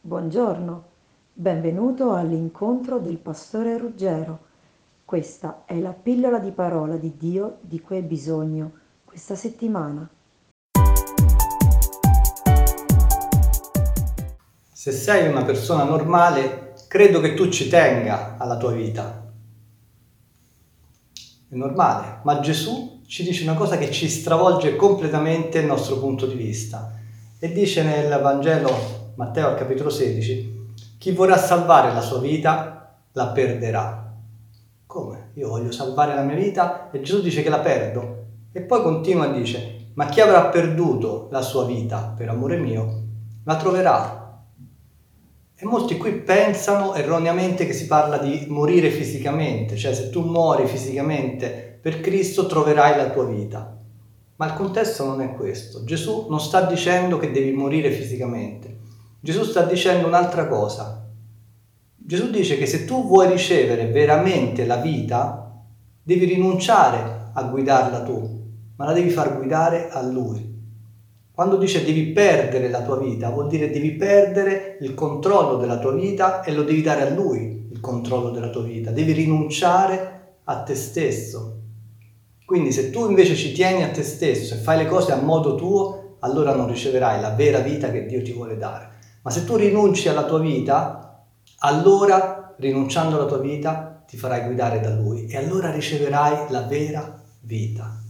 Buongiorno, benvenuto all'incontro del pastore Ruggero. Questa è la pillola di parola di Dio di cui hai bisogno questa settimana. Se sei una persona normale, credo che tu ci tenga alla tua vita. È normale, ma Gesù ci dice una cosa che ci stravolge completamente il nostro punto di vista. E dice nel Vangelo Matteo al capitolo 16, chi vorrà salvare la sua vita la perderà. Come? Io voglio salvare la mia vita e Gesù dice che la perdo. E poi continua e dice, ma chi avrà perduto la sua vita per amore mio, la troverà. E molti qui pensano erroneamente che si parla di morire fisicamente, cioè se tu muori fisicamente per Cristo troverai la tua vita. Ma il contesto non è questo. Gesù non sta dicendo che devi morire fisicamente. Gesù sta dicendo un'altra cosa. Gesù dice che se tu vuoi ricevere veramente la vita, devi rinunciare a guidarla tu, ma la devi far guidare a Lui. Quando dice devi perdere la tua vita, vuol dire devi perdere il controllo della tua vita e lo devi dare a Lui il controllo della tua vita. Devi rinunciare a te stesso. Quindi se tu invece ci tieni a te stesso e fai le cose a modo tuo, allora non riceverai la vera vita che Dio ti vuole dare. Ma se tu rinunci alla tua vita, allora rinunciando alla tua vita ti farai guidare da Lui e allora riceverai la vera vita.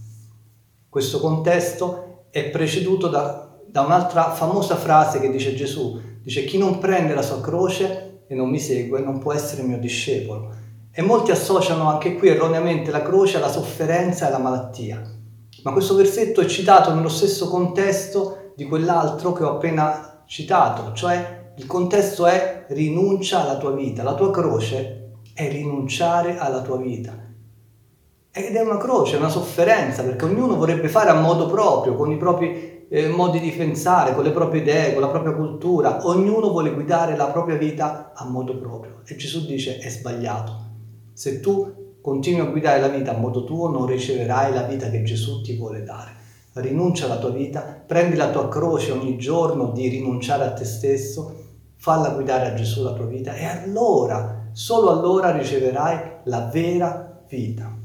Questo contesto è preceduto da, da un'altra famosa frase che dice Gesù, dice chi non prende la sua croce e non mi segue non può essere mio discepolo. E molti associano anche qui erroneamente la croce alla sofferenza e alla malattia. Ma questo versetto è citato nello stesso contesto di quell'altro che ho appena citato, cioè il contesto è rinuncia alla tua vita, la tua croce è rinunciare alla tua vita. Ed è una croce, è una sofferenza, perché ognuno vorrebbe fare a modo proprio, con i propri eh, modi di pensare, con le proprie idee, con la propria cultura, ognuno vuole guidare la propria vita a modo proprio. E Gesù dice è sbagliato. Se tu continui a guidare la vita a modo tuo, non riceverai la vita che Gesù ti vuole dare rinuncia alla tua vita, prendi la tua croce ogni giorno di rinunciare a te stesso, falla guidare a Gesù la tua vita e allora, solo allora riceverai la vera vita.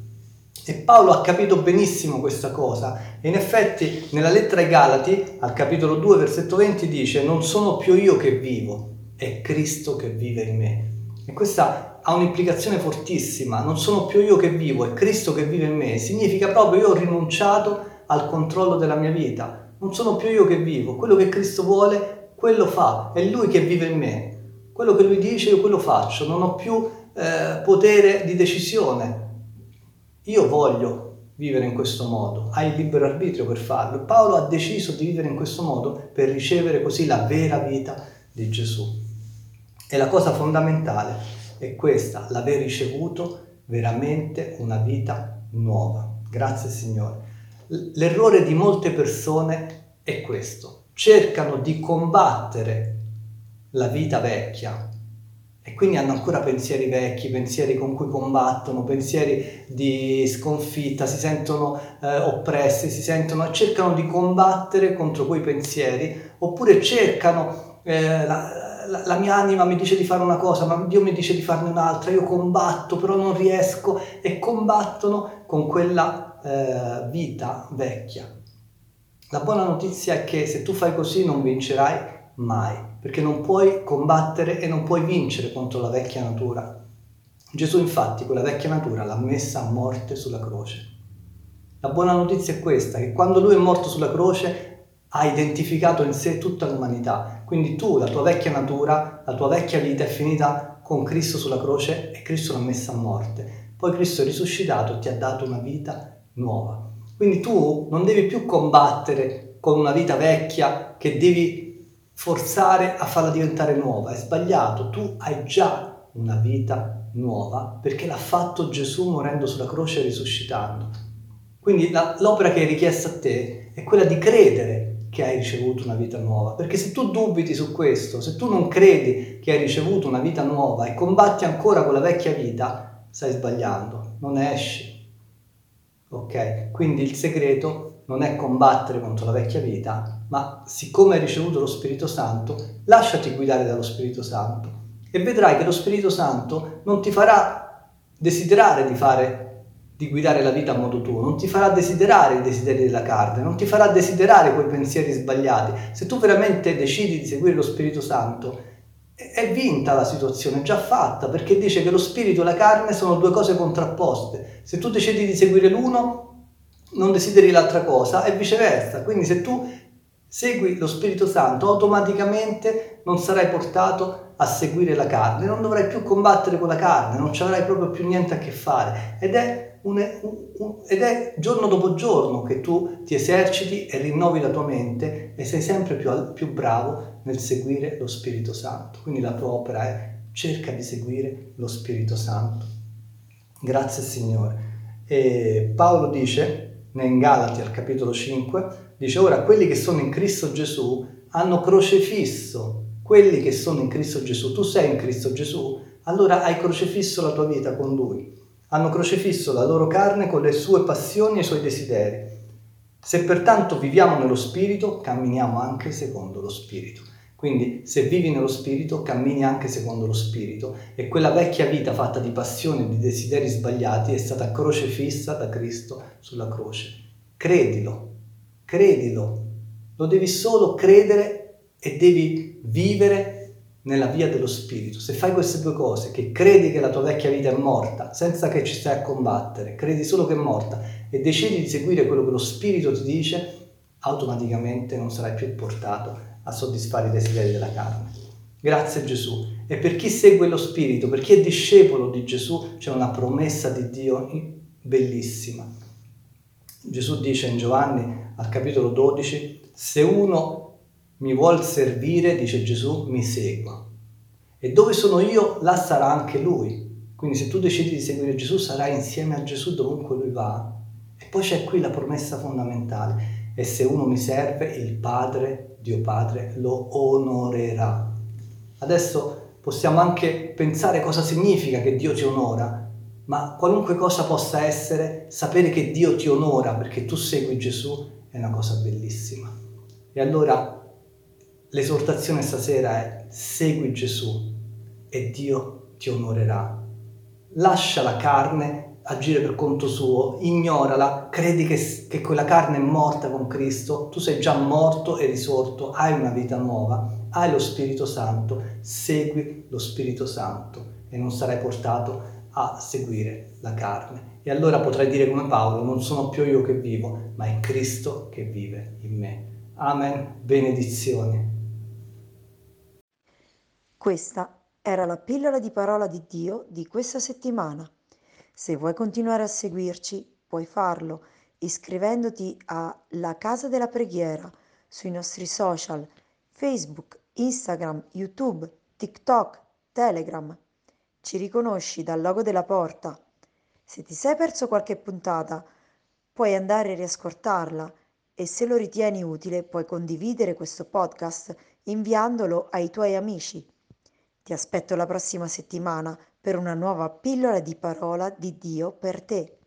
E Paolo ha capito benissimo questa cosa e in effetti nella lettera ai Galati, al capitolo 2, versetto 20, dice non sono più io che vivo, è Cristo che vive in me. E questa ha un'implicazione fortissima, non sono più io che vivo, è Cristo che vive in me, significa proprio io ho rinunciato al controllo della mia vita. Non sono più io che vivo, quello che Cristo vuole, quello fa, è Lui che vive in me. Quello che Lui dice, io quello faccio, non ho più eh, potere di decisione. Io voglio vivere in questo modo, hai il libero arbitrio per farlo. Paolo ha deciso di vivere in questo modo per ricevere così la vera vita di Gesù. E la cosa fondamentale è questa, l'aver ricevuto veramente una vita nuova. Grazie Signore. L'errore di molte persone è questo, cercano di combattere la vita vecchia e quindi hanno ancora pensieri vecchi, pensieri con cui combattono, pensieri di sconfitta, si sentono eh, oppressi, si sentono, cercano di combattere contro quei pensieri oppure cercano eh, la, la, la, mia anima mi dice di fare una cosa, ma Dio mi dice di farne un'altra, io combatto, però non riesco e combattono con quella eh, vita vecchia. La buona notizia è che se tu fai così non vincerai mai, perché non puoi combattere e non puoi vincere contro la vecchia natura. Gesù infatti quella vecchia natura l'ha messa a morte sulla croce. La buona notizia è questa, che quando lui è morto sulla croce ha identificato in sé tutta l'umanità. Quindi tu, la tua vecchia natura, la tua vecchia vita è finita con Cristo sulla croce e Cristo l'ha messa a morte. Poi Cristo è risuscitato e ti ha dato una vita nuova. Quindi tu non devi più combattere con una vita vecchia che devi forzare a farla diventare nuova, è sbagliato, tu hai già una vita nuova perché l'ha fatto Gesù morendo sulla croce e risuscitando. Quindi la, l'opera che è richiesta a te è quella di credere che hai ricevuto una vita nuova, perché se tu dubiti su questo, se tu non credi che hai ricevuto una vita nuova e combatti ancora con la vecchia vita, stai sbagliando, non esci. Ok? Quindi il segreto non è combattere contro la vecchia vita, ma siccome hai ricevuto lo Spirito Santo, lasciati guidare dallo Spirito Santo e vedrai che lo Spirito Santo non ti farà desiderare di fare di guidare la vita a modo tuo, non ti farà desiderare i desideri della carne, non ti farà desiderare quei pensieri sbagliati. Se tu veramente decidi di seguire lo Spirito Santo, è vinta la situazione, è già fatta, perché dice che lo spirito e la carne sono due cose contrapposte. Se tu decidi di seguire l'uno, non desideri l'altra cosa e viceversa. Quindi se tu segui lo Spirito Santo, automaticamente non sarai portato a seguire la carne, non dovrai più combattere con la carne, non ci avrai proprio più niente a che fare. Ed è, un, un, ed è giorno dopo giorno che tu ti eserciti e rinnovi la tua mente e sei sempre più, più bravo nel seguire lo Spirito Santo. Quindi la tua opera è cerca di seguire lo Spirito Santo. Grazie Signore. E Paolo dice in Galati al capitolo 5, dice ora quelli che sono in Cristo Gesù hanno crocefisso quelli che sono in Cristo Gesù. Tu sei in Cristo Gesù, allora hai crocefisso la tua vita con Lui. Hanno crocefisso la loro carne con le sue passioni e i suoi desideri. Se pertanto viviamo nello Spirito, camminiamo anche secondo lo Spirito. Quindi se vivi nello Spirito, cammini anche secondo lo Spirito e quella vecchia vita fatta di passioni e di desideri sbagliati è stata crocefissa da Cristo sulla croce. Credilo, credilo, lo devi solo credere e devi vivere nella via dello Spirito. Se fai queste due cose, che credi che la tua vecchia vita è morta, senza che ci stai a combattere, credi solo che è morta e decidi di seguire quello che lo Spirito ti dice, automaticamente non sarai più portato a soddisfare i desideri della carne. Grazie Gesù. E per chi segue lo Spirito, per chi è discepolo di Gesù, c'è una promessa di Dio bellissima. Gesù dice in Giovanni al capitolo 12, se uno mi vuol servire, dice Gesù, mi segua. E dove sono io, là sarà anche lui. Quindi se tu decidi di seguire Gesù, sarai insieme a Gesù dovunque lui va. E poi c'è qui la promessa fondamentale. E se uno mi serve, il Padre Dio Padre lo onorerà. Adesso possiamo anche pensare cosa significa che Dio ti onora, ma qualunque cosa possa essere, sapere che Dio ti onora perché tu segui Gesù è una cosa bellissima. E allora l'esortazione stasera è segui Gesù e Dio ti onorerà. Lascia la carne agire per conto suo, ignorala, credi che, che, quella carne è morta con Cristo, tu sei già morto e risorto, hai una vita nuova, hai lo Spirito Santo, segui lo Spirito Santo e non sarai portato a seguire la carne. E allora potrai dire come Paolo, non sono più io che vivo, ma è Cristo che vive in me. Amen, benedizione. Questa era la pillola di parola di Dio di questa settimana. Se vuoi continuare a seguirci, puoi farlo iscrivendoti a La Casa della Preghiera sui nostri social Facebook, Instagram, YouTube, TikTok, Telegram. Ci riconosci dal logo della porta. Se ti sei perso qualche puntata, puoi andare a riascoltarla e se lo ritieni utile puoi condividere questo podcast inviandolo ai tuoi amici. Ti aspetto la prossima settimana per una nuova pillola di parola di Dio per te.